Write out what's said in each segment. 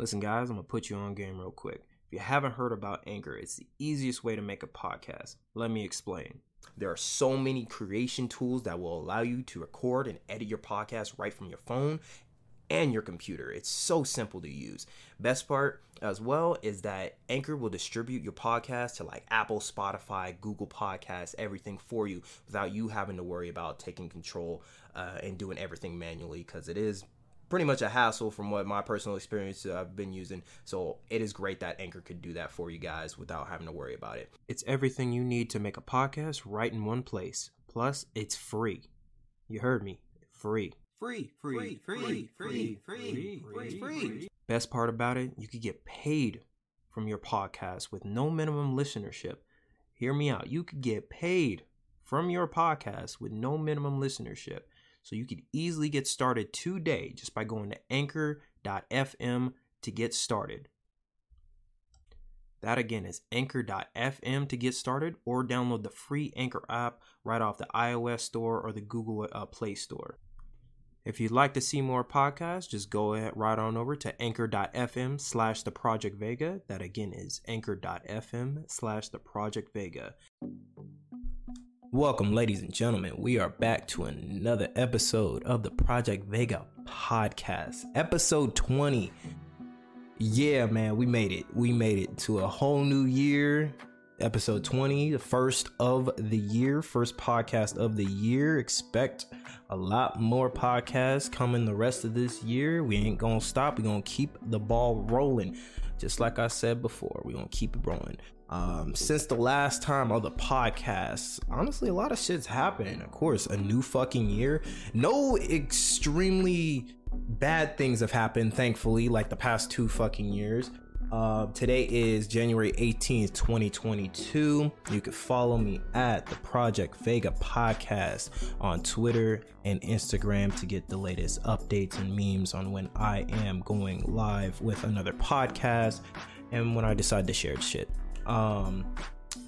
Listen, guys, I'm gonna put you on game real quick. If you haven't heard about Anchor, it's the easiest way to make a podcast. Let me explain. There are so many creation tools that will allow you to record and edit your podcast right from your phone and your computer. It's so simple to use. Best part as well is that Anchor will distribute your podcast to like Apple, Spotify, Google Podcasts, everything for you without you having to worry about taking control uh, and doing everything manually because it is pretty much a hassle from what my personal experience I've been using. So it is great that Anchor could do that for you guys without having to worry about it. It's everything you need to make a podcast right in one place. Plus, it's free. You heard me. Free. Free, free, free, free, free, free, free. Best part about it, you could get paid from your podcast with no minimum listenership. Hear me out. You could get paid from your podcast with no minimum listenership. So you could easily get started today just by going to anchor.fm to get started. That again is anchor.fm to get started or download the free Anchor app right off the iOS store or the Google uh, Play Store. If you'd like to see more podcasts, just go ahead right on over to anchor.fm slash the Project Vega. That again is anchor.fm slash the Project Vega. Welcome, ladies and gentlemen. We are back to another episode of the Project Vega podcast, episode 20. Yeah, man, we made it. We made it to a whole new year. Episode 20, the first of the year, first podcast of the year. Expect a lot more podcasts coming the rest of this year. We ain't gonna stop. We're gonna keep the ball rolling. Just like I said before, we're gonna keep it rolling. Um, since the last time of the podcast, honestly, a lot of shit's happened. Of course, a new fucking year. No extremely bad things have happened, thankfully, like the past two fucking years. Uh, today is January 18th, 2022. You can follow me at the Project Vega podcast on Twitter and Instagram to get the latest updates and memes on when I am going live with another podcast and when I decide to share shit. Um,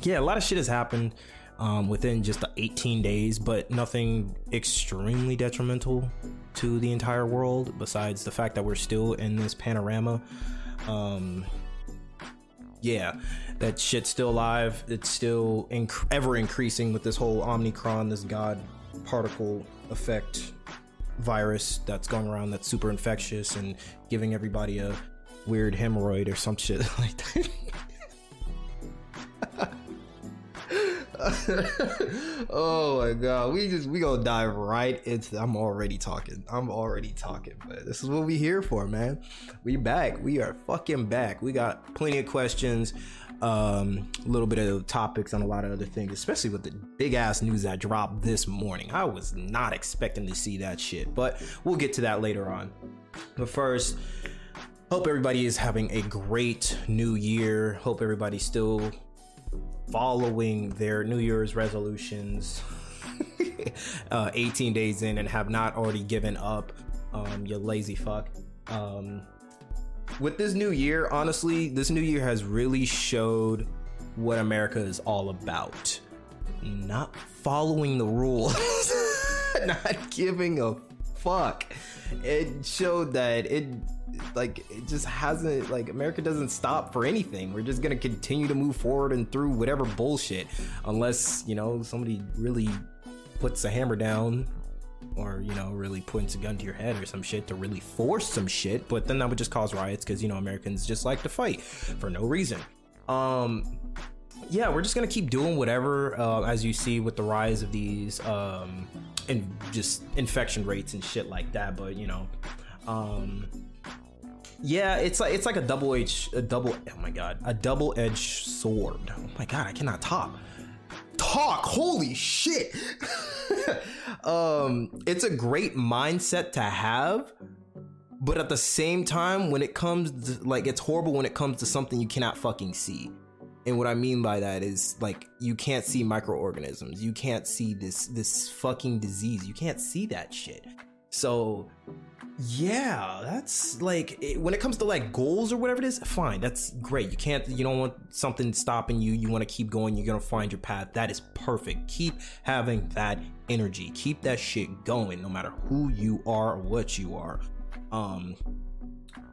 yeah, a lot of shit has happened um, within just the 18 days, but nothing extremely detrimental to the entire world besides the fact that we're still in this panorama. Um yeah that shit's still alive. It's still inc- ever increasing with this whole omicron this god particle effect virus that's going around that's super infectious and giving everybody a weird hemorrhoid or some shit like that oh my god, we just we gonna dive right into. I'm already talking. I'm already talking, but this is what we here for, man. We back. We are fucking back. We got plenty of questions, um, a little bit of topics on a lot of other things, especially with the big ass news that dropped this morning. I was not expecting to see that shit, but we'll get to that later on. But first. Hope everybody is having a great new year. Hope everybody's still following their New Year's resolutions uh, 18 days in and have not already given up, um, you lazy fuck. Um, with this new year, honestly, this new year has really showed what America is all about. Not following the rules, not giving a fuck. It showed that it like it just hasn't like America doesn't stop for anything. We're just gonna continue to move forward and through whatever bullshit, unless you know somebody really puts a hammer down or you know really points a gun to your head or some shit to really force some shit. But then that would just cause riots because you know Americans just like to fight for no reason. Um, yeah, we're just gonna keep doing whatever uh, as you see with the rise of these um and just infection rates and shit like that. But you know, um yeah, it's like it's like a double edged a double oh my god, a double edged sword. Oh my god, I cannot talk. Talk, holy shit. um, it's a great mindset to have, but at the same time, when it comes to, like it's horrible when it comes to something you cannot fucking see. And what I mean by that is like you can't see microorganisms. You can't see this this fucking disease. You can't see that shit. So yeah, that's like it, when it comes to like goals or whatever it is, fine. That's great. You can't, you don't want something stopping you. You want to keep going. You're going to find your path. That is perfect. Keep having that energy. Keep that shit going no matter who you are or what you are. Um,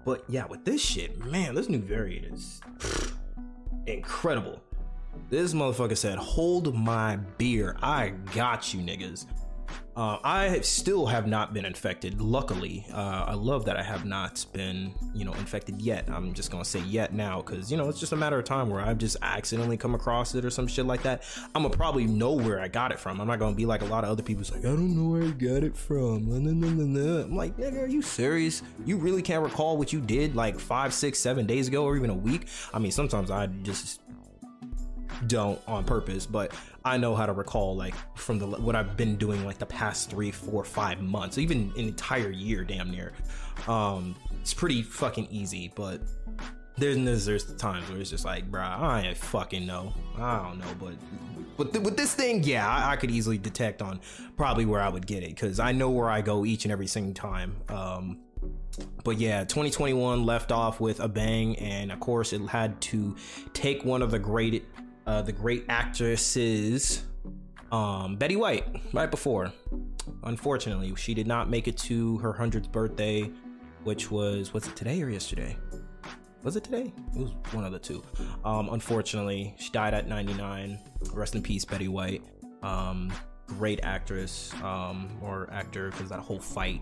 but yeah, with this shit, man, this new variant is incredible. This motherfucker said, "Hold my beer, I got you, niggas." Uh, I still have not been infected. Luckily, uh, I love that I have not been, you know, infected yet. I'm just gonna say yet now because you know it's just a matter of time where I've just accidentally come across it or some shit like that. I'm gonna probably know where I got it from. I'm not gonna be like a lot of other people's like, I don't know where I got it from. I'm like, nigga, are you serious? You really can't recall what you did like five, six, seven days ago or even a week? I mean, sometimes I just don't on purpose, but I know how to recall like from the what I've been doing like the past three, four, five months, even an entire year, damn near. Um, it's pretty fucking easy, but there's there's times where it's just like, bruh, I fucking know. I don't know, but with th- with this thing, yeah, I, I, could easily detect on probably where I would get it because I know where I go each and every single time. Um, but yeah, 2021 left off with a bang, and of course, it had to take one of the great uh, the great actresses um, Betty White right before. Unfortunately, she did not make it to her 100th birthday, which was, was it today or yesterday? Was it today? It was one of the two. Um, unfortunately, she died at 99. Rest in peace, Betty White. Um, great actress um, or actor because that whole fight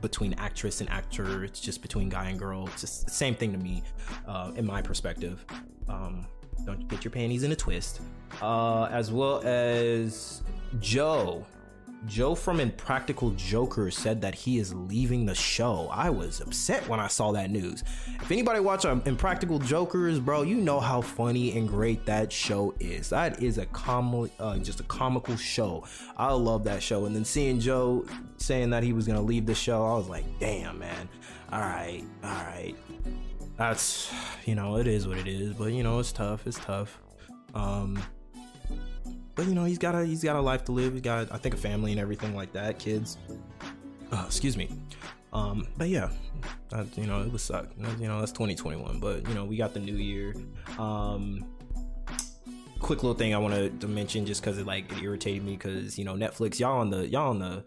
between actress and actor, it's just between guy and girl. It's just the same thing to me, uh, in my perspective. Um, don't get your panties in a twist. Uh, as well as Joe. Joe from Impractical Jokers said that he is leaving the show. I was upset when I saw that news. If anybody watch um, Impractical Jokers, bro, you know how funny and great that show is. That is a com- uh, just a comical show. I love that show. And then seeing Joe saying that he was gonna leave the show, I was like, damn, man. All right, all right that's you know it is what it is but you know it's tough it's tough. Um but you know he's got a he's got a life to live. He's got i think a family and everything like that kids. Uh, excuse me. Um but yeah that, you know it was suck. You know that's 2021 but you know we got the new year. Um quick little thing i wanted to mention just because it like it irritated me because you know netflix y'all on the y'all on the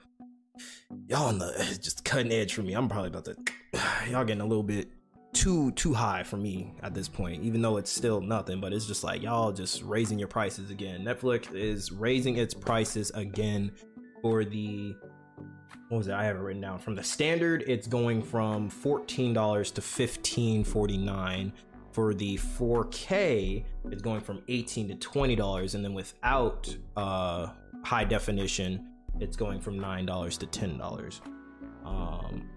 y'all on the just cutting edge for me. I'm probably about to y'all getting a little bit too too high for me at this point even though it's still nothing but it's just like y'all just raising your prices again. Netflix is raising its prices again for the what was it? I have it written down. From the standard it's going from $14 to $15.49 for the 4k it's going from 18 to $20 and then without uh high definition it's going from $9 to $10 um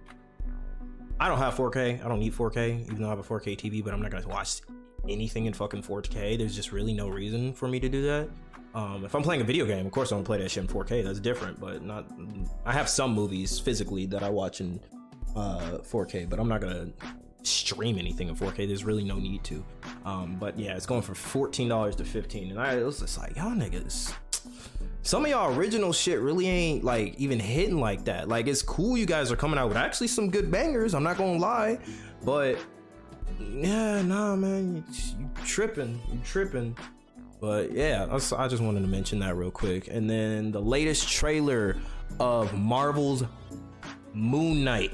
I don't have 4K. I don't need 4K, even though I have a 4K TV, but I'm not gonna watch anything in fucking 4K. There's just really no reason for me to do that. Um, if I'm playing a video game, of course I'm gonna play that shit in 4K. That's different, but not. I have some movies physically that I watch in uh, 4K, but I'm not gonna stream anything in 4K. There's really no need to. Um, but yeah, it's going from $14 to 15, and I was just like, y'all niggas some of y'all original shit really ain't like even hitting like that. Like it's cool you guys are coming out with actually some good bangers. I'm not gonna lie, but yeah, nah, man, you, you tripping, you tripping. But yeah, I just wanted to mention that real quick. And then the latest trailer of Marvel's Moon Knight,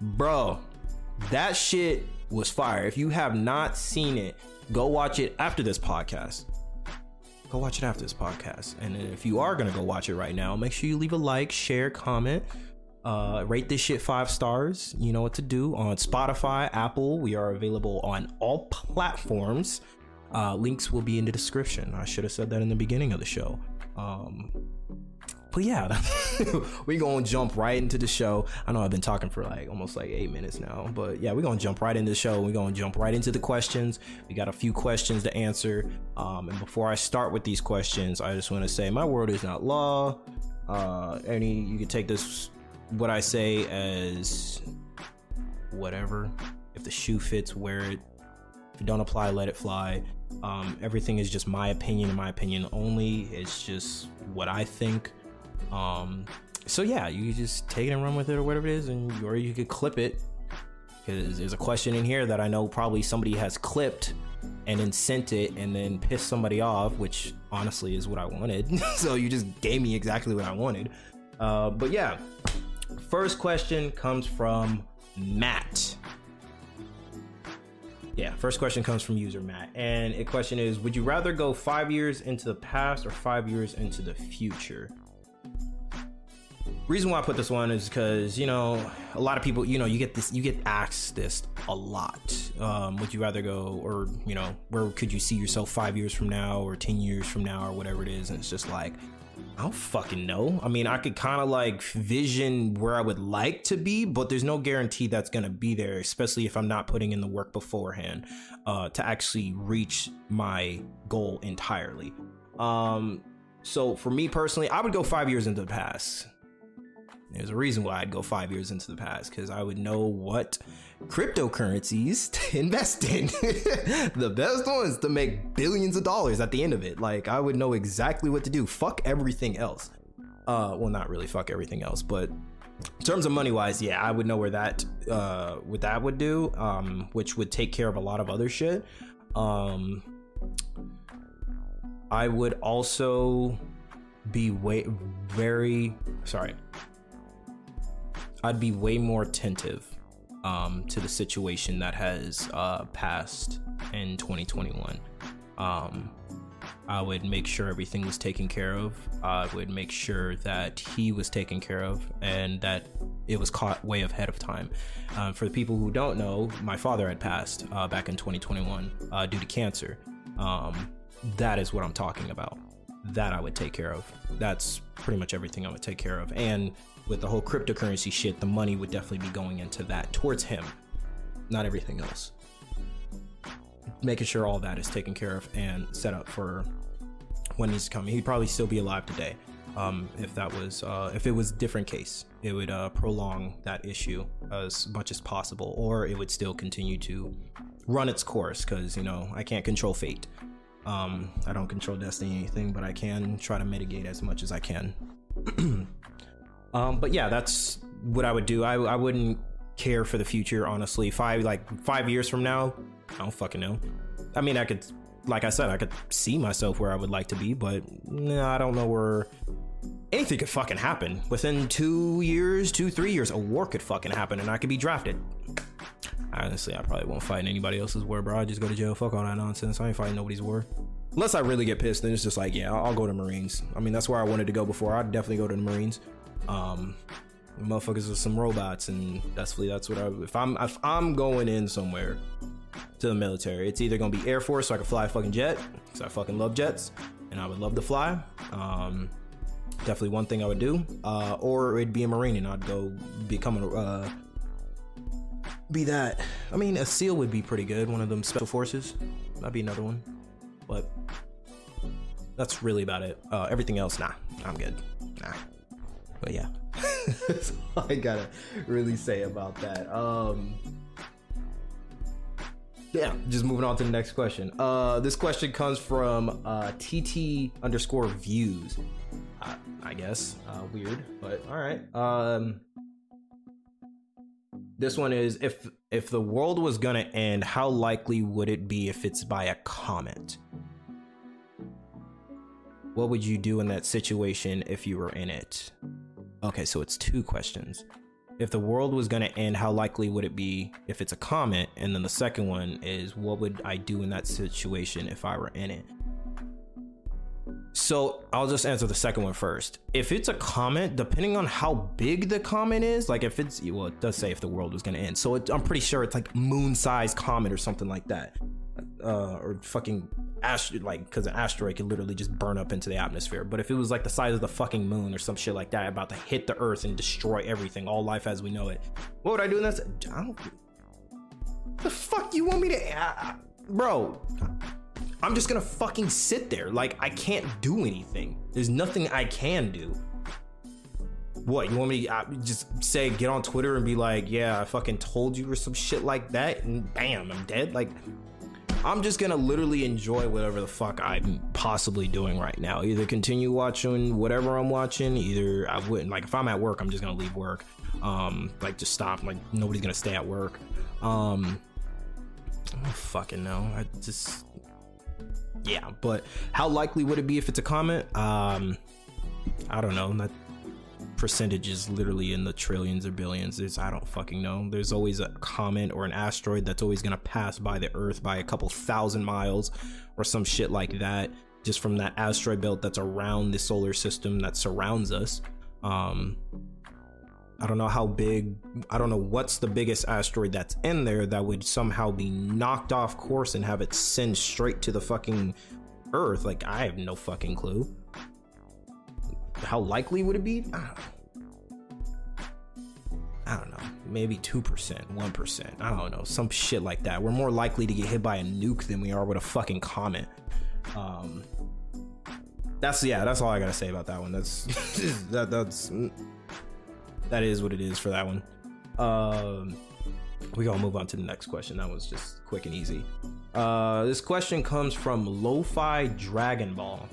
bro, that shit was fire. If you have not seen it, go watch it after this podcast go watch it after this podcast. And if you are gonna go watch it right now, make sure you leave a like, share, comment, uh, rate this shit five stars. You know what to do on Spotify, Apple. We are available on all platforms. Uh, links will be in the description. I should have said that in the beginning of the show. Um, but yeah, we gonna jump right into the show. I know I've been talking for like almost like eight minutes now, but yeah, we're gonna jump right into the show. We're gonna jump right into the questions. We got a few questions to answer. Um, and before I start with these questions, I just want to say my word is not law. Uh, any you can take this what I say as whatever. If the shoe fits, wear it. If it don't apply, let it fly. Um, everything is just my opinion, in my opinion only. It's just what I think. Um, so yeah, you just take it and run with it or whatever it is, and or you could clip it because there's a question in here that I know probably somebody has clipped and then sent it and then pissed somebody off, which honestly is what I wanted. so you just gave me exactly what I wanted. Uh, but yeah, first question comes from Matt. Yeah, first question comes from user Matt, and the question is: Would you rather go five years into the past or five years into the future? Reason why I put this one is because you know a lot of people, you know, you get this, you get asked this a lot. Um, would you rather go, or you know, where could you see yourself five years from now, or ten years from now, or whatever it is? And it's just like, I don't fucking know. I mean, I could kind of like vision where I would like to be, but there's no guarantee that's gonna be there, especially if I'm not putting in the work beforehand uh, to actually reach my goal entirely. Um, so for me personally, I would go five years into the past. There's a reason why I'd go five years into the past because I would know what cryptocurrencies to invest in. the best ones to make billions of dollars at the end of it. Like I would know exactly what to do. Fuck everything else. Uh, well, not really fuck everything else, but in terms of money wise, yeah, I would know where that uh what that would do, um, which would take care of a lot of other shit. Um, I would also be way very sorry. I'd be way more attentive um, to the situation that has uh, passed in 2021. Um, I would make sure everything was taken care of. I would make sure that he was taken care of and that it was caught way ahead of time. Uh, for the people who don't know, my father had passed uh, back in 2021 uh, due to cancer. Um, that is what I'm talking about. That I would take care of. That's pretty much everything I would take care of. And with the whole cryptocurrency shit, the money would definitely be going into that towards him, not everything else. Making sure all that is taken care of and set up for when he's coming. He'd probably still be alive today. Um, if that was uh, if it was different case, it would uh, prolong that issue as much as possible, or it would still continue to run its course because you know I can't control fate. Um, I don't control destiny anything, but I can try to mitigate as much as I can. Um, but yeah, that's what I would do. I, I wouldn't care for the future, honestly. Five like five years from now, I don't fucking know. I mean, I could, like I said, I could see myself where I would like to be, but nah, I don't know where anything could fucking happen. Within two years, two three years, a war could fucking happen, and I could be drafted. Honestly, I probably won't fight anybody else's war, bro. I just go to jail. Fuck all that nonsense. I ain't fighting nobody's war. Unless I really get pissed, then it's just like, yeah, I'll, I'll go to Marines. I mean, that's where I wanted to go before. I'd definitely go to the Marines. Um, motherfuckers are some robots, and that's that's what I. If I'm if I'm going in somewhere to the military, it's either gonna be Air Force, so I can fly a fucking jet, because I fucking love jets, and I would love to fly. Um, definitely one thing I would do, uh, or it'd be a Marine, and I'd go become a. Uh, be that. I mean, a SEAL would be pretty good. One of them special forces. That'd be another one. But that's really about it. Uh, everything else, nah, I'm good. Nah. But yeah, that's all I gotta really say about that. Um, yeah, just moving on to the next question. Uh, this question comes from uh, TT underscore views. Uh, I guess uh, weird, but all right. Um, this one is if if the world was gonna end, how likely would it be if it's by a comet? What would you do in that situation if you were in it? Okay, so it's two questions. If the world was going to end, how likely would it be if it's a comet? And then the second one is, what would I do in that situation if I were in it? So I'll just answer the second one first. If it's a comet, depending on how big the comet is, like if it's, well, it does say if the world was going to end. So it, I'm pretty sure it's like moon sized comet or something like that. Uh, or fucking asteroid, like because an asteroid could literally just burn up into the atmosphere. But if it was like the size of the fucking moon or some shit like that, about to hit the Earth and destroy everything, all life as we know it, what would I do in that? I don't. The fuck you want me to, uh, bro? I'm just gonna fucking sit there. Like I can't do anything. There's nothing I can do. What you want me to uh, just say? Get on Twitter and be like, "Yeah, I fucking told you" or some shit like that, and bam, I'm dead. Like I'm just gonna literally enjoy whatever the fuck I'm possibly doing right now. Either continue watching whatever I'm watching, either I wouldn't like if I'm at work, I'm just gonna leave work. Um, like just stop. Like nobody's gonna stay at work. Um, I don't fucking know. I just yeah, but how likely would it be if it's a comment? Um, I don't know. Percentage is literally in the trillions or billions. There's I don't fucking know. There's always a comet or an asteroid that's always gonna pass by the Earth by a couple thousand miles or some shit like that, just from that asteroid belt that's around the solar system that surrounds us. Um, I don't know how big, I don't know what's the biggest asteroid that's in there that would somehow be knocked off course and have it send straight to the fucking Earth. Like, I have no fucking clue. How likely would it be? I don't know. I don't know. Maybe 2%, 1%. I don't know. Some shit like that. We're more likely to get hit by a nuke than we are with a fucking comet. Um, that's yeah, that's all I gotta say about that one. That's that that's that is what it is for that one. Um, we gonna move on to the next question. That was just quick and easy. Uh, this question comes from Lo-Fi Dragon Ball.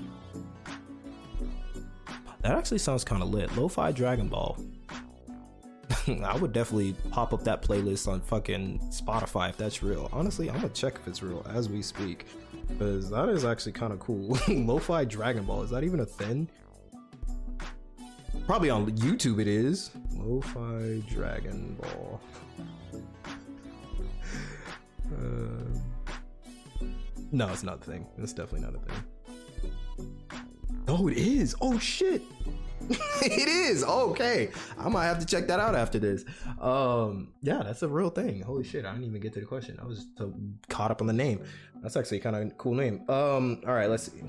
That actually sounds kind of lit. Lo-Fi Dragon Ball. I would definitely pop up that playlist on fucking Spotify if that's real. Honestly, I'm gonna check if it's real as we speak, because that is actually kind of cool. Lo-Fi Dragon Ball is that even a thing? Probably on YouTube it is. Lo-fi Dragon Ball. uh, no, it's not a thing. It's definitely not a thing. Oh, it is. Oh shit. it is. Okay. I might have to check that out after this. Um, yeah, that's a real thing. Holy shit. I didn't even get to the question. I was so caught up on the name. That's actually kind of cool name. Um, all right, let's see.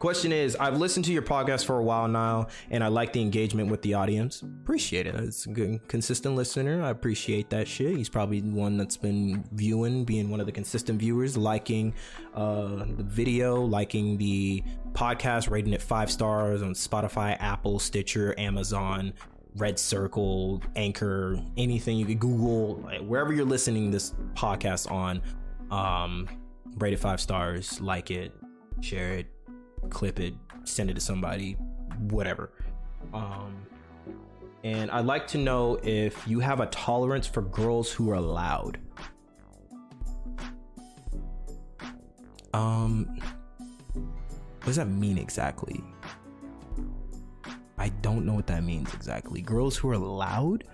Question is, I've listened to your podcast for a while now, and I like the engagement with the audience. Appreciate it. It's a good, consistent listener. I appreciate that shit. He's probably one that's been viewing, being one of the consistent viewers, liking uh, the video, liking the podcast, rating it five stars on Spotify, Apple, Stitcher, Amazon, Red Circle, Anchor, anything you could Google, wherever you're listening this podcast on. Um, rate it five stars, like it, share it, clip it, send it to somebody, whatever. Um, and I'd like to know if you have a tolerance for girls who are loud. Um, what does that mean exactly? I don't know what that means exactly. Girls who are loud?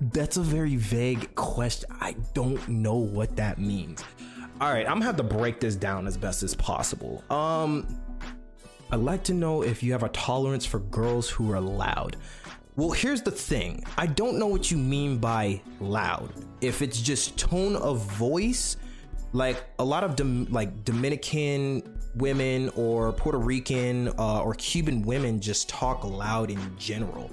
That's a very vague question. I don't know what that means all right, I'm gonna have to break this down as best as possible. Um, I'd like to know if you have a tolerance for girls who are loud. Well, here's the thing I don't know what you mean by loud. If it's just tone of voice, like a lot of Dom- like Dominican women or Puerto Rican uh, or Cuban women just talk loud in general.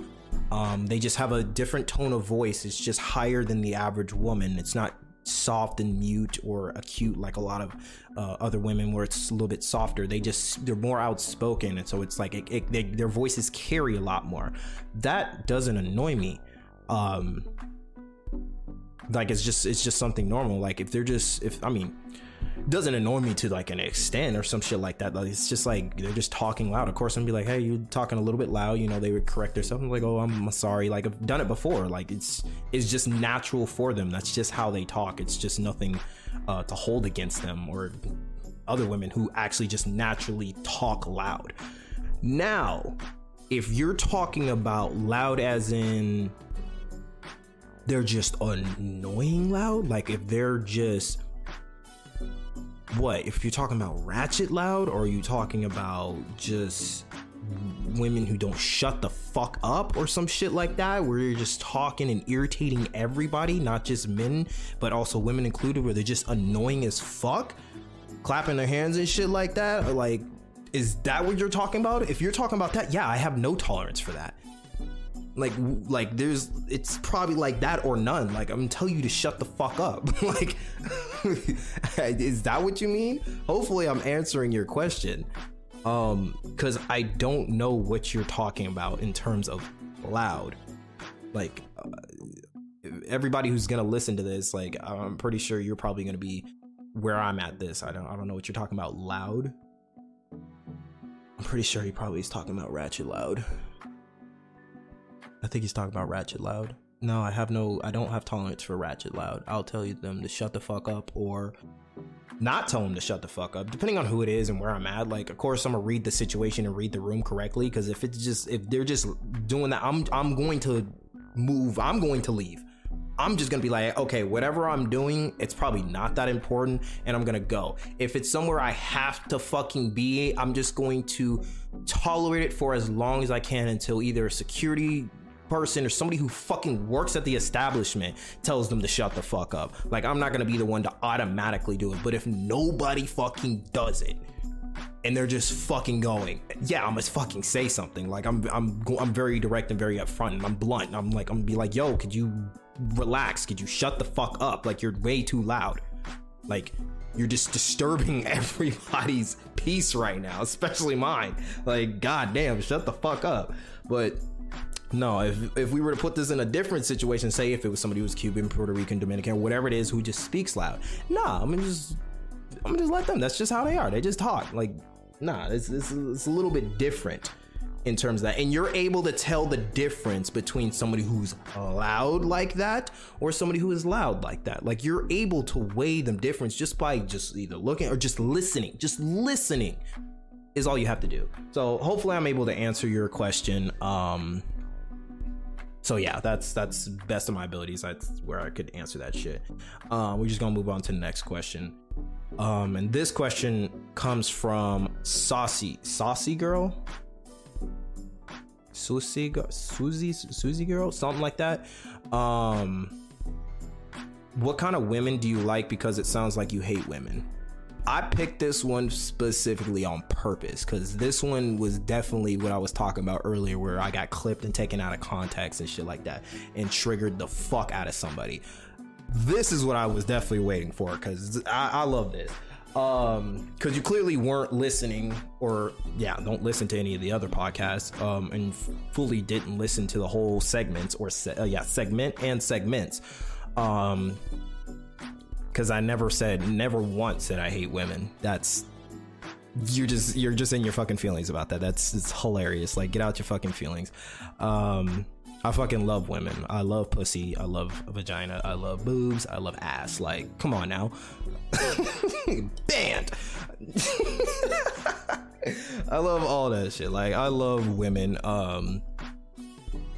Um, they just have a different tone of voice. It's just higher than the average woman. It's not soft and mute or acute like a lot of uh, other women where it's a little bit softer. They just they're more outspoken. And so it's like it, it, they, their voices carry a lot more. That doesn't annoy me. Um like it's just it's just something normal. Like if they're just if i mean doesn't annoy me to like an extent or some shit like that. Like, it's just like they're just talking loud. Of course, I'm be like, hey, you're talking a little bit loud. You know, they would correct themselves. I'm like, oh, I'm sorry. Like I've done it before. Like it's it's just natural for them. That's just how they talk. It's just nothing uh, to hold against them or other women who actually just naturally talk loud. Now, if you're talking about loud as in they're just annoying loud, like if they're just what if you're talking about ratchet loud or are you talking about just women who don't shut the fuck up or some shit like that where you're just talking and irritating everybody not just men but also women included where they're just annoying as fuck? Clapping their hands and shit like that? Like is that what you're talking about? If you're talking about that yeah i have no tolerance for that like like there's it's probably like that or none. Like i'm telling you to shut the fuck up. Like is that what you mean? Hopefully i'm answering your question. Um because i don't know what you're talking about in terms of loud. Like uh, everybody who's gonna listen to this like i'm pretty sure you're probably gonna be where i'm at this. I don't i don't know what you're talking about. Loud? I'm pretty sure he probably is talking about ratchet loud I think he's talking about Ratchet Loud. No, I have no, I don't have tolerance for Ratchet Loud. I'll tell them to shut the fuck up or not tell them to shut the fuck up depending on who it is and where i'm at like of course i'm gonna read the situation and read the room correctly because if it's just if they're just doing that i'm i'm going to move i'm going to leave i'm just gonna be like okay whatever i'm doing it's probably not that important and i'm gonna go if it's somewhere i have to fucking be i'm just going to tolerate it for as long as i can until either security person or somebody who fucking works at the establishment tells them to shut the fuck up. Like I'm not gonna be the one to automatically do it, but if nobody fucking does it and they're just fucking going, yeah, I must fucking say something. Like I'm I'm I'm very direct and very upfront and I'm blunt. I'm like I'm gonna be like, yo, could you relax? Could you shut the fuck up? Like you're way too loud. Like you're just disturbing everybody's peace right now, especially mine. Like, goddamn, shut the fuck up. But no, if if we were to put this in a different situation, say if it was somebody who's Cuban, Puerto Rican, Dominican, whatever it is, who just speaks loud, nah, I'm gonna just I'm gonna just let them. That's just how they are. They just talk. Like, nah, it's it's, it's a little bit different in terms of that, and you're able to tell the difference between somebody who's loud like that or somebody who is loud like that. Like you're able to weigh them difference just by just either looking or just listening. Just listening is all you have to do. So hopefully I'm able to answer your question. Um so yeah, that's that's best of my abilities. That's where I could answer that shit. Um, we're just gonna move on to the next question. Um, and this question comes from Saucy Saucy Girl. Susie, Susie, Susie girl, something like that. Um, what kind of women do you like? Because it sounds like you hate women. I picked this one specifically on purpose because this one was definitely what I was talking about earlier, where I got clipped and taken out of context and shit like that and triggered the fuck out of somebody. This is what I was definitely waiting for because I, I love this. Um, because you clearly weren't listening, or yeah, don't listen to any of the other podcasts, um, and f- fully didn't listen to the whole segments or se- uh, yeah, segment and segments. Um, because I never said, never once said I hate women. That's you're just you're just in your fucking feelings about that. That's it's hilarious. Like get out your fucking feelings. Um, I fucking love women. I love pussy. I love vagina. I love boobs. I love ass. Like, come on now. Banned. I love all that shit. Like, I love women. Um,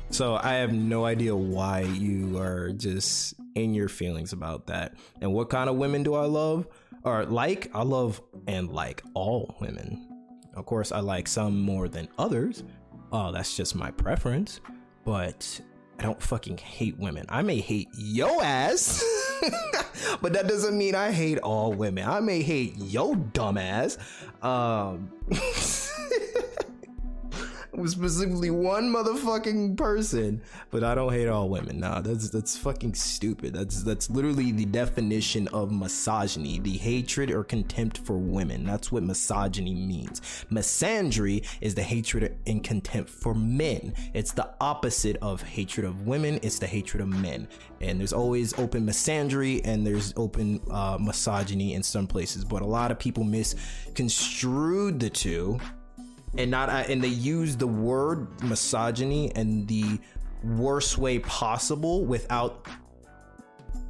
so I have no idea why you are just in your feelings about that. And what kind of women do I love or like? I love and like all women. Of course, I like some more than others. Oh, that's just my preference. But I don't fucking hate women. I may hate yo ass, but that doesn't mean I hate all women. I may hate yo dumbass. Um, specifically one motherfucking person, but I don't hate all women. Nah, that's that's fucking stupid. That's that's literally the definition of misogyny, the hatred or contempt for women. That's what misogyny means. Misandry is the hatred and contempt for men. It's the opposite of hatred of women. It's the hatred of men. And there's always open misandry and there's open uh, misogyny in some places, but a lot of people misconstrued the two and not uh, and they use the word misogyny in the worst way possible without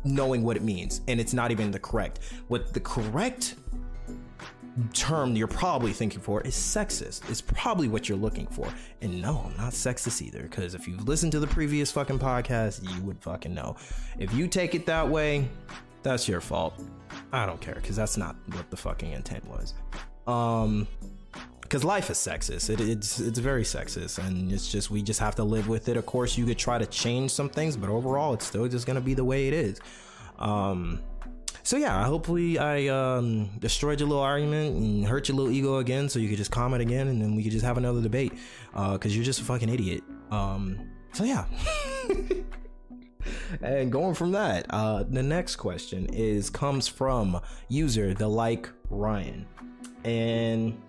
knowing what it means and it's not even the correct. What the correct term you're probably thinking for is sexist. It's probably what you're looking for. And no i'm not sexist either because if you've listened to the previous fucking podcast you would fucking know. If you take it that way that's your fault. I don't care because that's not what the fucking intent was. Um because life is sexist. It, it's it's very sexist, and it's just we just have to live with it. Of course, you could try to change some things, but overall, it's still just gonna be the way it is. Um, so yeah, hopefully I um, destroyed your little argument and hurt your little ego again, so you could just comment again, and then we could just have another debate. Because uh, you're just a fucking idiot. Um, so yeah. and going from that, uh, the next question is comes from user the like Ryan, and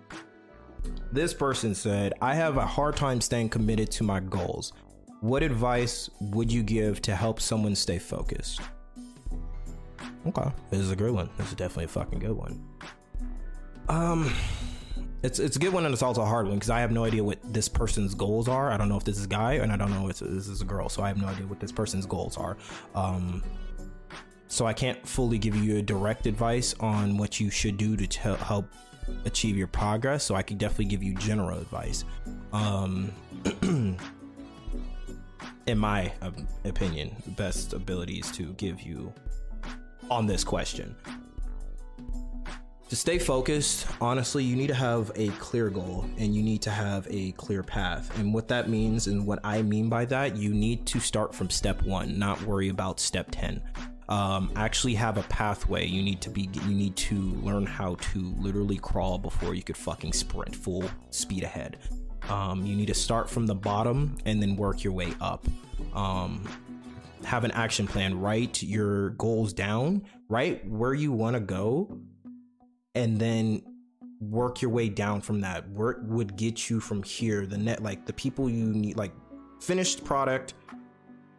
this person said, I have a hard time staying committed to my goals. What advice would you give to help someone stay focused? Okay, this is a good one. This is definitely a fucking good one. Um, it's it's a good one and it's also a hard one because I have no idea what this person's goals are. I don't know if this is a guy and I don't know if this is a girl, so I have no idea what this person's goals are. Um, so I can't fully give you a direct advice on what you should do to help achieve your progress. So I can definitely give you general advice. Um, in my uh, opinion, the best abilities to give you on this question. To stay focused, honestly, you need to have a clear goal and you need to have a clear path. And what that means, and what I mean by that, you need to start from step one, not worry about step 10. Um, actually have a pathway. You need to be, you need to learn how to literally crawl before you could fucking sprint full speed ahead. Um, you need to start from the bottom and then work your way up. Um, have an action plan, write your goals down, write where you want to go, and then work your way down from that. Work would get you from here. The net, like the people you need, like finished product.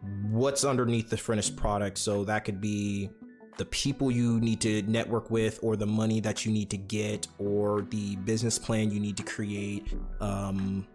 What's underneath the finished product? So that could be the people you need to network with or the money that you need to get or the business plan you need to create um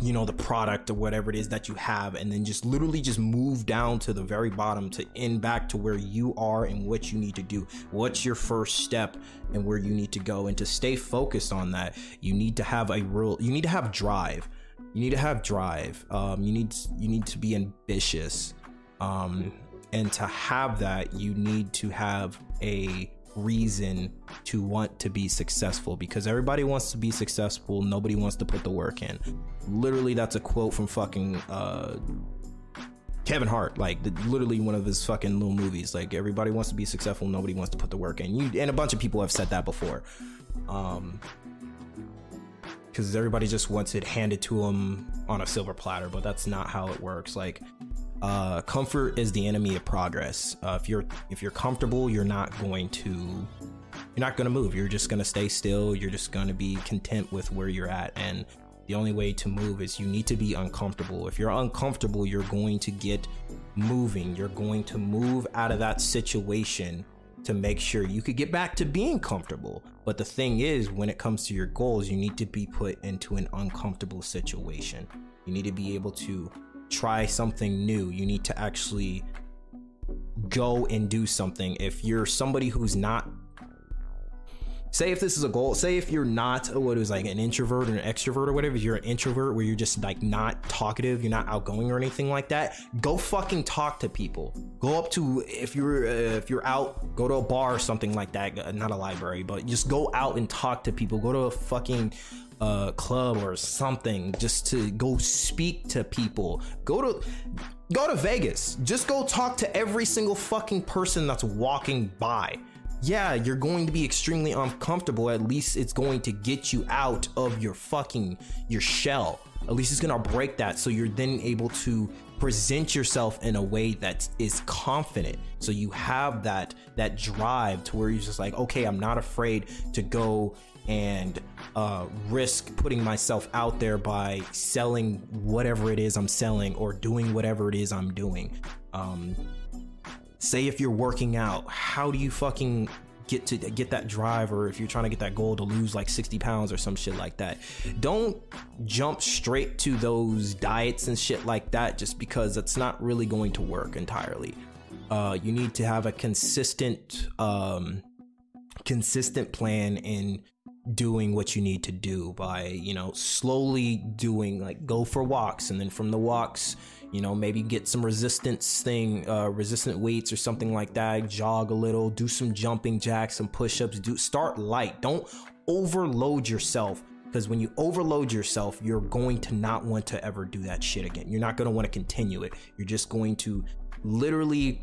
you know the product or whatever it is that you have and then just literally just move down to the very bottom to end back to where you are and what you need to do. What's your first step and where you need to go? And to stay focused on that you need to have a real you need to have drive you need to have drive um you need you need to be ambitious um and to have that, you need to have a reason to want to be successful because everybody wants to be successful. Nobody wants to put the work in. Literally, that's a quote from fucking uh, Kevin Hart, like the, literally one of his fucking little movies. Like everybody wants to be successful, nobody wants to put the work in. You and a bunch of people have said that before. Um, because everybody just wants it handed to them on a silver platter, but that's not how it works. Like uh, comfort is the enemy of progress. Uh, if you're if you're comfortable, you're not going to you're not going to move. You're just going to stay still. You're just going to be content with where you're at. And the only way to move is you need to be uncomfortable. If you're uncomfortable, you're going to get moving. You're going to move out of that situation to make sure you could get back to being comfortable. But the thing is, when it comes to your goals, you need to be put into an uncomfortable situation. You need to be able to try something new. You need to actually go and do something. If you're somebody who's not say if this is a goal say if you're not what is like an introvert or an extrovert or whatever you're an introvert where you're just like not talkative you're not outgoing or anything like that go fucking talk to people. Go up to if you're uh, if you're out go to a bar or something like that uh, not a library but just go out and talk to people. Go to a fucking uh, club or something just to go speak to people. Go to go to vegas. Just go talk to every single fucking person that's walking by yeah, you're going to be extremely uncomfortable. At least it's going to get you out of your fucking your shell. At least it's gonna break that so you're then able to present yourself in a way that is confident. So you have that that drive to where you're just like, okay, I'm not afraid to go and uh, risk putting myself out there by selling whatever it is I'm selling or doing whatever it is I'm doing. Um, say if you're working out how do you fucking get to get that drive or if you're trying to get that goal to lose like 60 pounds or some shit like that? Don't jump straight to those diets and shit like that just because that's not really going to work entirely. Uh, you need to have a consistent um, consistent plan in doing what you need to do by you know slowly doing like go for walks and then from the walks you know maybe get some resistance thing uh resistant weights or something like that jog a little do some jumping jacks some push-ups do start light don't overload yourself because when you overload yourself you're going to not want to ever do that shit again you're not going to want to continue it you're just going to literally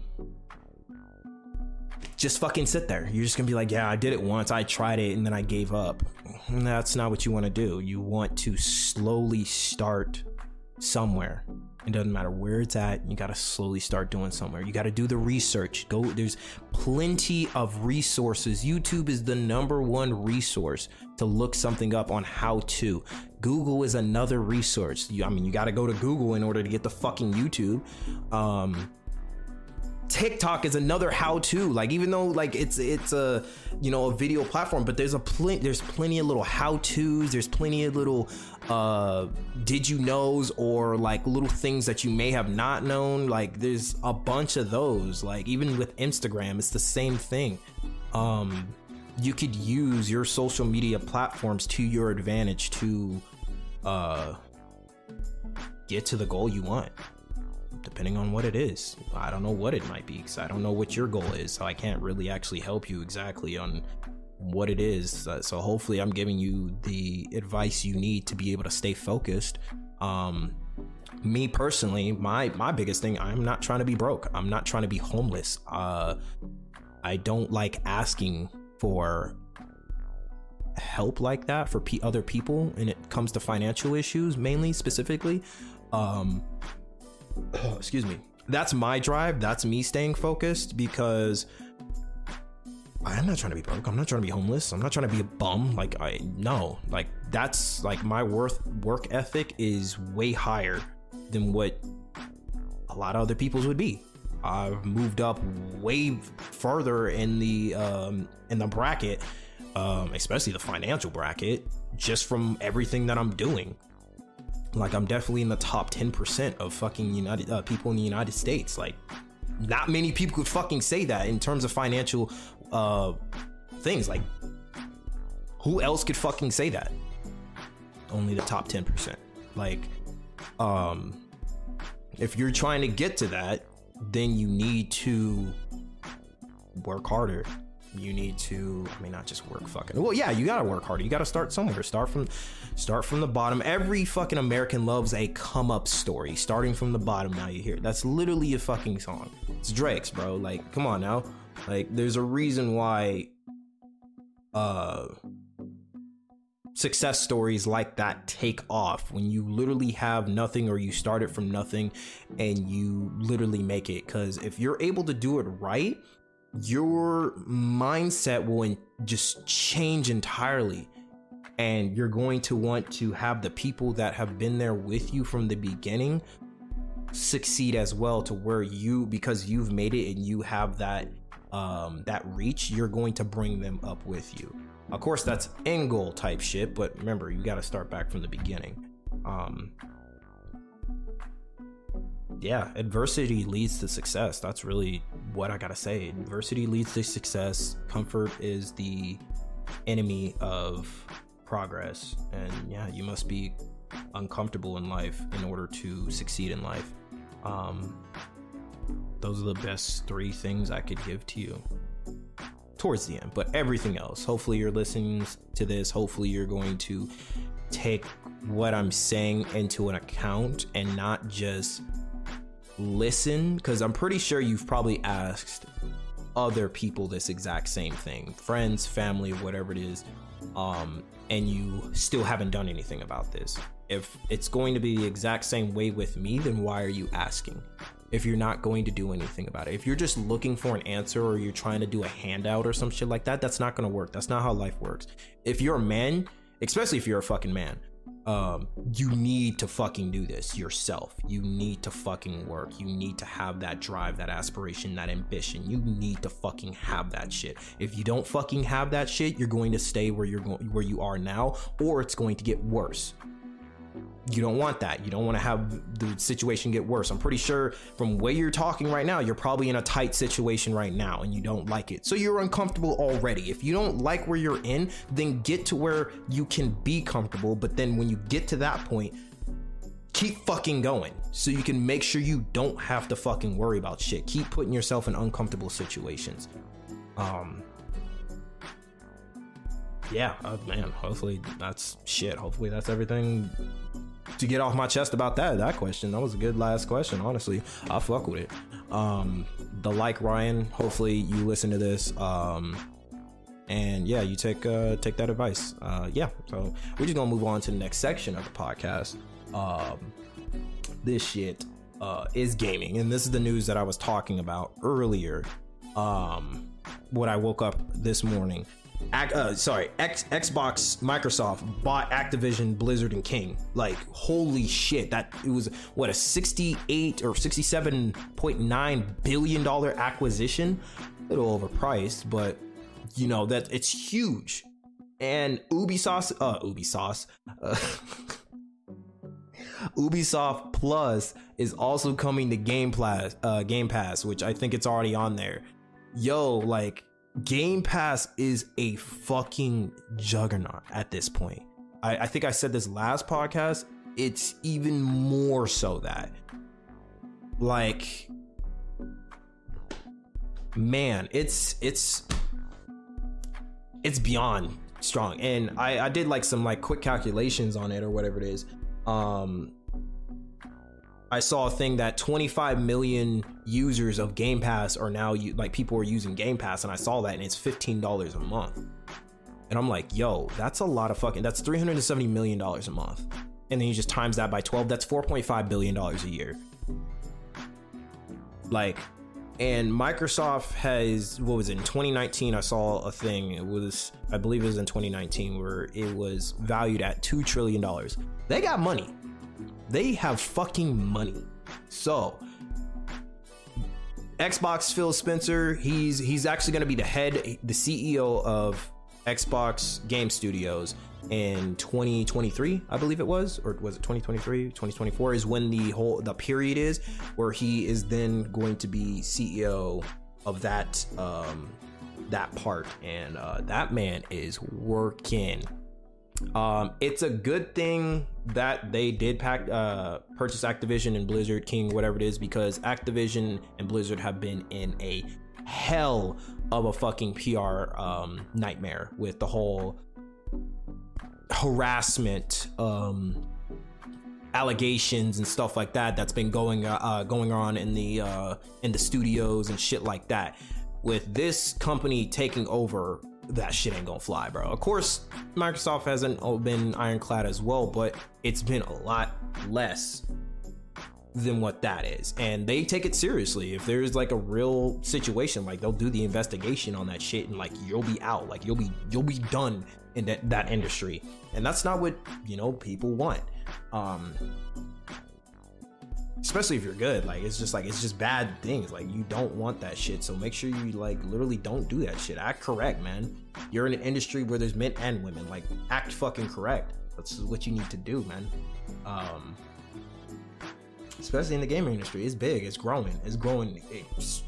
just fucking sit there. You're just gonna be like, yeah, I did it once, I tried it, and then I gave up. That's not what you want to do. You want to slowly start somewhere. It doesn't matter where it's at. You got to slowly start doing somewhere. You got to do the research. Go. There's plenty of resources. YouTube is the number one resource to look something up on how to. Google is another resource. You, I mean, you got to go to Google in order to get the fucking YouTube. Um, TikTok is another how-to. Like even though like it's it's a you know a video platform, but there's a plenty there's plenty of little how-tos. There's plenty of little uh did you knows or like little things that you may have not known. Like there's a bunch of those. Like even with Instagram, it's the same thing. Um, you could use your social media platforms to your advantage to uh get to the goal you want depending on what it is. I don't know what it might be because I don't know what your goal is, so I can't really actually help you exactly on what it is. So hopefully, I'm giving you the advice you need to be able to stay focused. Um, me personally, my my biggest thing, I'm not trying to be broke. I'm not trying to be homeless. Uh, I don't like asking for help like that for p- other people, and it comes to financial issues mainly, specifically. Um, excuse me. That's my drive. That's me staying focused because i'm not trying to be broke. I'm not trying to be homeless. I'm not trying to be a bum. Like i no. Like that's like my worth work ethic is way higher than what a lot of other people's would be. I've moved up way further in the um in the bracket um especially the financial bracket just from everything that i'm doing like I'm definitely in the top 10% of fucking United uh, people in the United States. Like not many people could fucking say that in terms of financial uh things. Like who else could fucking say that? Only the top 10%. Like um if you're trying to get to that, then you need to work harder you need to i mean not just work fucking well yeah you gotta work harder. You gotta start somewhere. Start from start from the bottom. Every fucking american loves a come up story starting from the bottom now you hear it. that's literally a fucking song. It's drake's bro. Like come on now. Like there's a reason why uh success stories like that take off. When you literally have nothing or you start it from nothing and you literally make it. Because if you're able to do it right your mindset will in- just change entirely. And you're going to want to have the people that have been there with you from the beginning succeed as well to where you because you've made it and you have that um that reach you're going to bring them up with you. Of course that's end goal type shit but remember you got to start back from the beginning. Um yeah, adversity leads to success. That's really what I gotta say. Adversity leads to success. Comfort is the enemy of progress. And yeah, you must be uncomfortable in life in order to succeed in life. Um, those are the best three things I could give to you towards the end. But everything else, hopefully, you're listening to this. Hopefully, you're going to take what I'm saying into an account and not just listen because I'm pretty sure you've probably asked other people this exact same thing friends, family, whatever it is um, and you still haven't done anything about this. If it's going to be the exact same way with me, then why are you asking? If you're not going to do anything about it, if you're just looking for an answer or you're trying to do a handout or some shit like that, that's not to work. That's not how life works. If you're a man, especially if you're a fucking man, um, you need to fucking do this yourself. You need to fucking work. You need to have that drive, that aspiration, that ambition. You need to fucking have that shit. If you don't fucking have that shit, you're going to stay where you're going, where you are now, or it's going to get worse you don't want that. You don't want to have the situation get worse. I'm pretty sure from where you're talking right now, you're probably in a tight situation right now and you don't like it. So you're uncomfortable already. If you don't like where you're in, then get to where you can be comfortable. But then when you get to that point, keep fucking going so you can make sure you don't have to fucking worry about shit. Keep putting yourself in uncomfortable situations. Um, yeah, uh, man, hopefully that's shit. Hopefully that's everything to get off my chest about that that question. That was a good last question, honestly. I fuck with it. Um the like Ryan, hopefully you listen to this. Um and yeah, you take uh take that advice. Uh yeah, so we're just gonna move on to the next section of the podcast. Um this shit uh is gaming, and this is the news that I was talking about earlier. Um when I woke up this morning uh, sorry, X- Xbox, Microsoft bought Activision, Blizzard, and King. Like, holy shit! That it was what a sixty-eight or sixty-seven point nine billion dollar acquisition. A little overpriced, but you know that it's huge. And Ubisoft, uh, Ubisoft, uh, Ubisoft Plus is also coming to Game Pass, uh, Game Pass, which I think it's already on there. Yo, like Game Pass is a fucking juggernaut at this point. I, I think I said this last podcast. It's even more so that, like, man, it's it's it's beyond strong. And I I did like some like quick calculations on it or whatever it is. Um, I saw a thing that 25 million users of Game Pass are now like people are using Game Pass, and I saw that, and it's fifteen dollars a month. And I'm like, yo, that's a lot of fucking. That's 370 million dollars a month, and then you just times that by 12. That's 4.5 billion dollars a year. Like, and Microsoft has what was it in 2019? I saw a thing. It was, I believe, it was in 2019 where it was valued at two trillion dollars. They got money. They have fucking money. So Xbox Phil Spencer, he's he's actually going to be the head the CEO of Xbox Game Studios in 2023, I believe it was, or was it 2023, 2024 is when the whole the period is where he is then going to be CEO of that um that part and uh that man is working um, it's a good thing that they did pack, uh, purchase Activision and Blizzard King, whatever it is, because Activision and Blizzard have been in a hell of a fucking PR um, nightmare with the whole harassment um, allegations and stuff like that that's been going uh, going on in the uh, in the studios and shit like that. With this company taking over that shit ain't gonna fly, bro. Of course, Microsoft hasn't been ironclad as well, but it's been a lot less than what that is. And they take it seriously. If there's like a real situation, like they'll do the investigation on that shit and like you'll be out. Like you'll be you'll be done in that, that industry. And that's not what, you know, people want. Um especially if you're good like it's just like it's just bad things like you don't want that shit so make sure you like literally don't do that shit act correct man. You're in an industry where there's men and women like act fucking correct that's what you need to do man. Um especially in the gaming industry it's big it's growing it's growing it's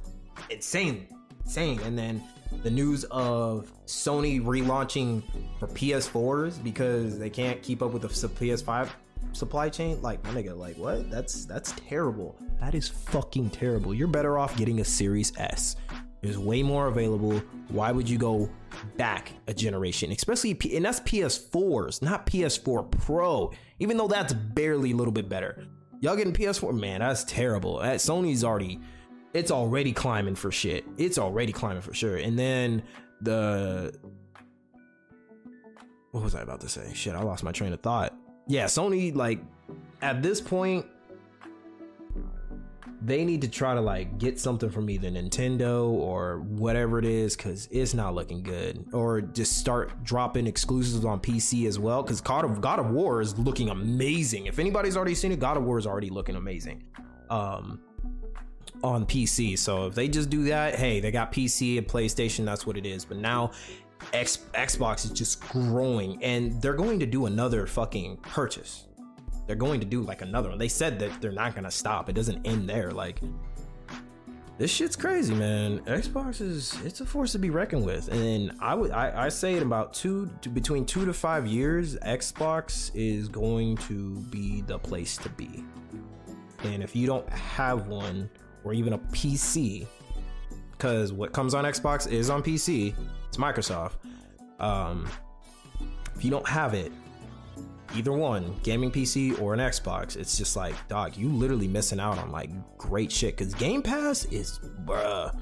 insane insane and then the news of sony relaunching for ps4s because they can't keep up with the ps5 supply chain like my nigga like what? That's that's terrible. That is fucking terrible. You're better off getting a series s. There's way more available. Why would you go back a generation? Especially P- and that's ps4s not ps4 pro even though that's barely a little bit better. Y'all getting ps4 man that's terrible. That sony's already it's already climbing for shit. It's already climbing for sure. And then the what was i about to say? Shit i lost my train of thought yeah, Sony like at this point they need to try to like get something from either Nintendo or whatever it is cuz it's not looking good or just start dropping exclusives on PC as well cuz God of God of War is looking amazing. If anybody's already seen it, God of War is already looking amazing. Um on PC. So if they just do that, hey, they got PC and PlayStation, that's what it is. But now X, Xbox is just growing and they're going to do another fucking purchase. They're going to do like another one. They said that they're not going to stop. It doesn't end there. Like this shit's crazy, man. Xbox is it's a force to be reckoned with. And I would I, I say in about two to, between two to five years, Xbox is going to be the place to be. And if you don't have one or even a PC, because what comes on Xbox is on PC, it's Microsoft. Um, if you don't have it, either one, gaming PC or an Xbox, it's just like, dog, you literally missing out on like great shit. Cause Game Pass is bruh,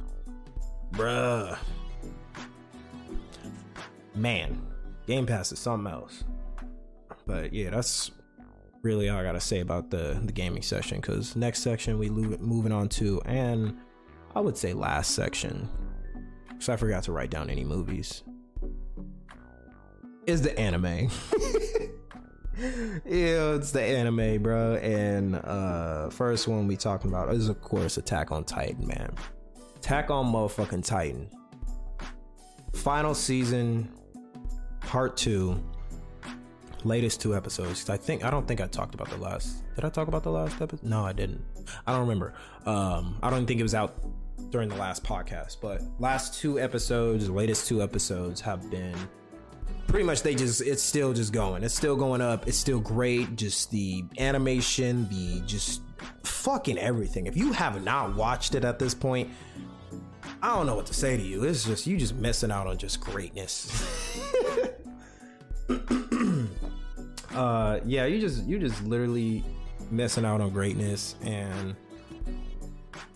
bruh, man, Game Pass is something else. But yeah, that's really all I gotta say about the the gaming section. Cause next section we lo- moving on to, and I would say last section, because I forgot to write down any movies. is the anime. yeah, it's the anime, bro. And uh first one we talking about is of course Attack on Titan, man. Attack on motherfucking Titan. Final season, part two. Latest two episodes. I think I don't think I talked about the last. Did I talk about the last episode? No, I didn't. I don't remember. Um, I don't think it was out during the last podcast, but last two episodes, latest two episodes have been pretty much they just it's still just going. It's still going up. It's still great. Just the animation the just fucking everything. If you have not watched it at this point i don't know what to say to you. It's just you just missing out on just greatness. Uh yeah you just you just literally missing out on greatness and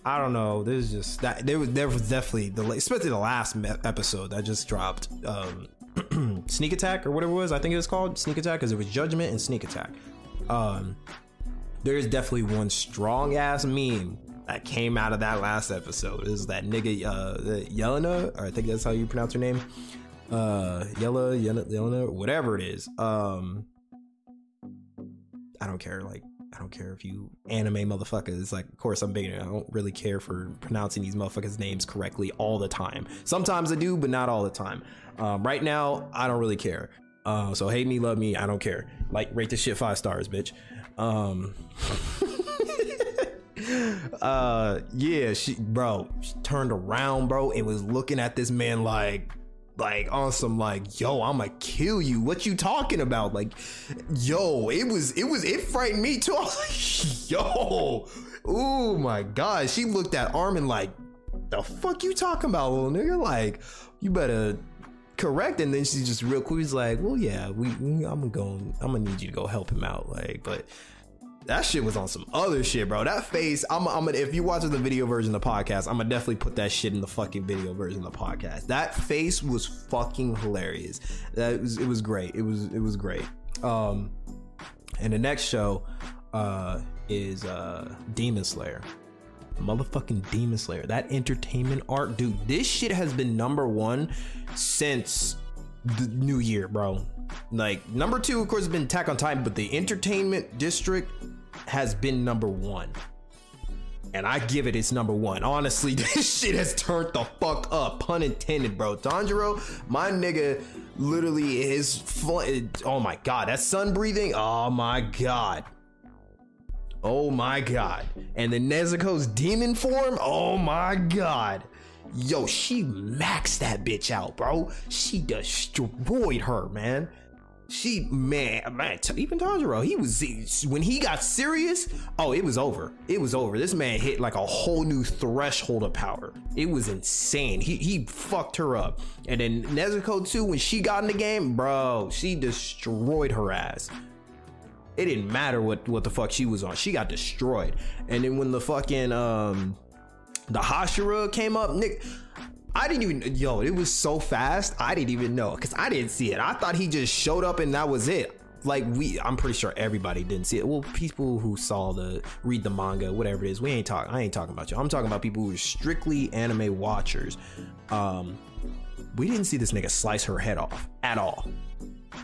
I don't know. There's just that there was there was definitely the especially the last episode that just dropped. Um, Sneak Attack or whatever it was. I think it was called Sneak Attack because it was Judgment and Sneak Attack. Um, there is definitely one strong ass meme that came out of that last episode. Is that nigga uh, Yelena? Or I think that's how you pronounce her name. Uh, Yella, Yelena, Yelena, whatever it is. Um, I don't care. Like I don't care if you anime motherfuckers. Like, of course, I'm big. I don't really care for pronouncing these motherfuckers' names correctly all the time. Sometimes I do, but not all the time. Um, right now, I don't really care. Uh, so hate me, love me, I don't care. Like, rate this shit five stars, bitch. Um, uh, yeah, she, bro, she turned around, bro, and was looking at this man like, like on some like yo i'ma kill you. What you talking about? Like yo it was it was it frightened me too. Like yo. Oh my god. She looked at armin like the fuck you talking about little nigga? Like you better correct. And then she just real quick was like well yeah we, we i'm gonna go i'm gonna need you to go help him out. Like but that shit was on some other shit, bro. That face, I'm, I'm gonna, if you watch the video version of the podcast, I'm gonna definitely put that shit in the fucking video version of the podcast. That face was fucking hilarious. That was, it was great. It was, it was great. Um, and the next show, uh, is uh Demon Slayer. Motherfucking Demon Slayer. That entertainment art, dude. This shit has been number one since the new year, bro. Like number two, of course, has been Attack on Titan, but the entertainment district has been number one. And I give it its number one. Honestly, this shit has turned the fuck up. Pun intended, bro. Tanjiro, my nigga, literally is. Fl- oh my god, that sun breathing. Oh my god. Oh my god. And the Nezuko's demon form. Oh my god. Yo, she maxed that bitch out, bro. She destroyed her, man. She man, man, even Tanjiro, he was when he got serious. Oh, it was over. It was over. This man hit like a whole new threshold of power. It was insane. He he fucked her up. And then Nezuko too, when she got in the game, bro, she destroyed her ass. It didn't matter what what the fuck she was on. She got destroyed. And then when the fucking um the Hashira came up, Nick. I didn't even yo, it was so fast. I didn't even know because I didn't see it. I thought he just showed up and that was it. Like we, I'm pretty sure everybody didn't see it. Well, people who saw the read the manga, whatever it is, we ain't talking. I ain't talking about you. I'm talking about people who are strictly anime watchers. Um, we didn't see this nigga slice her head off at all.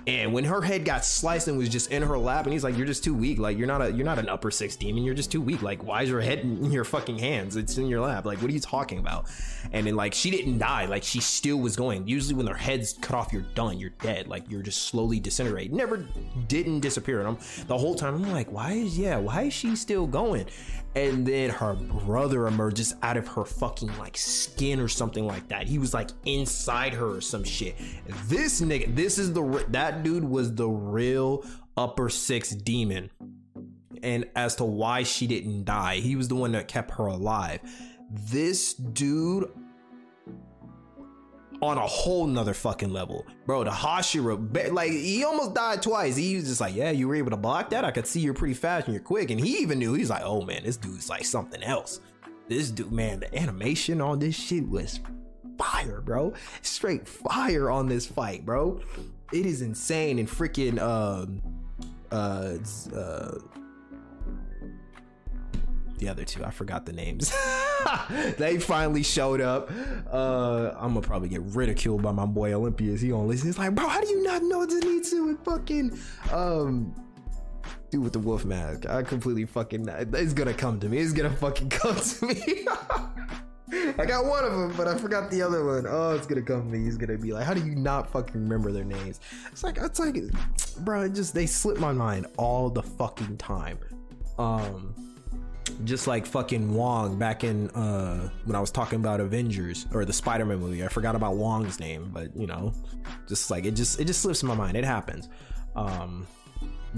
And when her head got sliced and was just in her lap, and he's like, "You're just too weak. Like you're not a you're not an upper six demon. You're just too weak. Like why is your head in your fucking hands? It's in your lap. Like what are you talking about?" And then like she didn't die. Like she still was going. Usually when their heads cut off, you're done. You're dead. Like you're just slowly disintegrate. Never didn't disappear. And I'm the whole time I'm like, why is yeah? Why is she still going? And then her brother emerges out of her fucking like skin or something like that. He was like inside her or some shit. This nigga, this is the that dude was the real upper six demon. And as to why she didn't die, he was the one that kept her alive. This dude on a whole nother fucking level. Bro, the Hashira, like, he almost died twice. He was just like, yeah, you were able to block that. I could see you're pretty fast and you're quick. And he even knew, he's like, oh man, this dude's like something else. This dude, man, the animation on this shit was fire, bro. Straight fire on this fight, bro. It is insane and freaking, um, uh, uh, the other two, I forgot the names. they finally showed up. Uh, I'm gonna probably get ridiculed by my boy Olympius. He gonna listen. He's like, bro, how do you not know Zenitsu and fucking um dude with the wolf mask? I completely fucking. It's gonna come to me. It's gonna fucking come to me. I got one of them, but I forgot the other one. Oh, it's gonna come to me. He's gonna be like, "How do you not fucking remember their names?" It's like, it's like, bro, it just they slip my mind all the fucking time. Um, just like fucking Wong back in uh when I was talking about Avengers or the Spider-Man movie. I forgot about Wong's name, but you know, just like it just it just slips my mind. It happens. Um,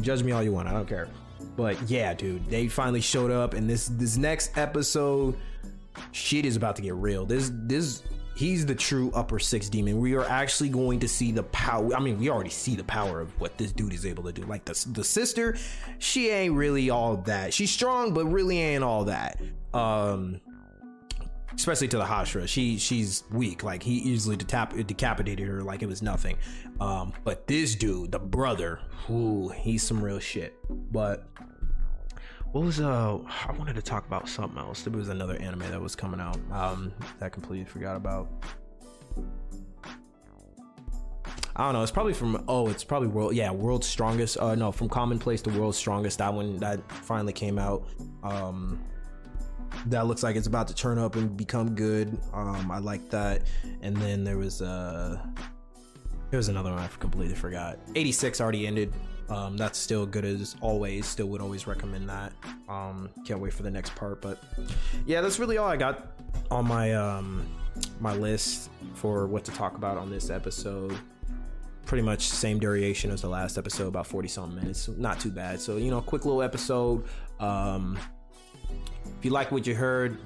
judge me all you want. I don't care. But yeah, dude, they finally showed up, and this this next episode shit is about to get real. This this he's the true upper six demon. We are actually going to see the power. I mean, we already see the power of what this dude is able to do. Like the the sister, she ain't really all that. She's strong, but really ain't all that. Um, especially to the Hashira, she she's weak. Like he easily decap- decapitated her like it was nothing. Um, but this dude, the brother, whoo, he's some real shit. But what was uh I wanted to talk about something else. There was another anime that was coming out um that I completely forgot about. I don't know. It's probably from oh, it's probably world yeah, world's strongest. Uh no, from commonplace to world's strongest. That one that finally came out. Um that looks like it's about to turn up and become good. Um I like that. And then there was uh there was another one I completely forgot. 86 already ended. Um, that's still good as always. Still would always recommend that. Um, can't wait for the next part. But yeah, that's really all I got on my um, my list for what to talk about on this episode. Pretty much same duration as the last episode, about forty something minutes. Not too bad. So you know, quick little episode. Um, if you like what you heard,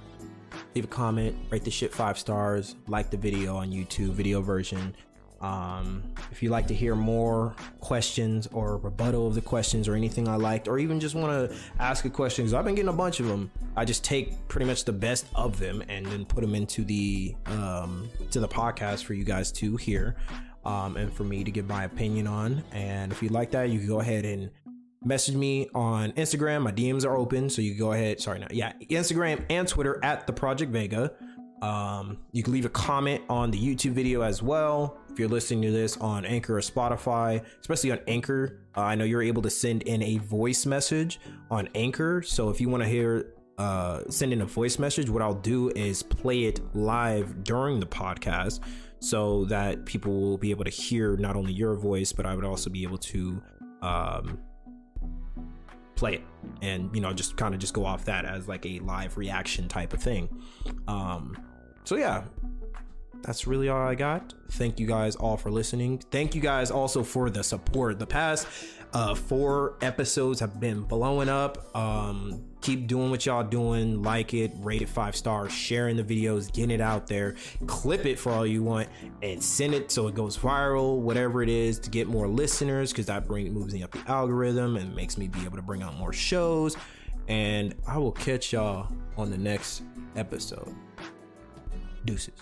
leave a comment, rate the shit five stars, like the video on YouTube, video version. Um, if you'd like to hear more questions or rebuttal of the questions or anything I liked, or even just want to ask a question, because I've been getting a bunch of them. I just take pretty much the best of them and then put them into the um, to the podcast for you guys to hear um, and for me to give my opinion on. And if you like that, you can go ahead and message me on Instagram. My DMs are open, so you can go ahead. Sorry, no, yeah, Instagram and Twitter at the Project Vega. Um, you can leave a comment on the YouTube video as well. If you're listening to this on Anchor or Spotify, especially on Anchor, uh, I know you're able to send in a voice message on Anchor. So if you want to hear, uh, send in a voice message, what I'll do is play it live during the podcast so that people will be able to hear not only your voice, but I would also be able to, um, play it and you know just kind of just go off that as like a live reaction type of thing um so yeah that's really all I got. Thank you guys all for listening. Thank you guys also for the support. The past uh, four episodes have been blowing up. Um, keep doing what y'all doing. Like it, rate it five stars, sharing the videos, getting it out there. Clip it for all you want, and send it so it goes viral. Whatever it is to get more listeners, because that brings moves me up the algorithm and makes me be able to bring out more shows. And I will catch y'all on the next episode. Deuces.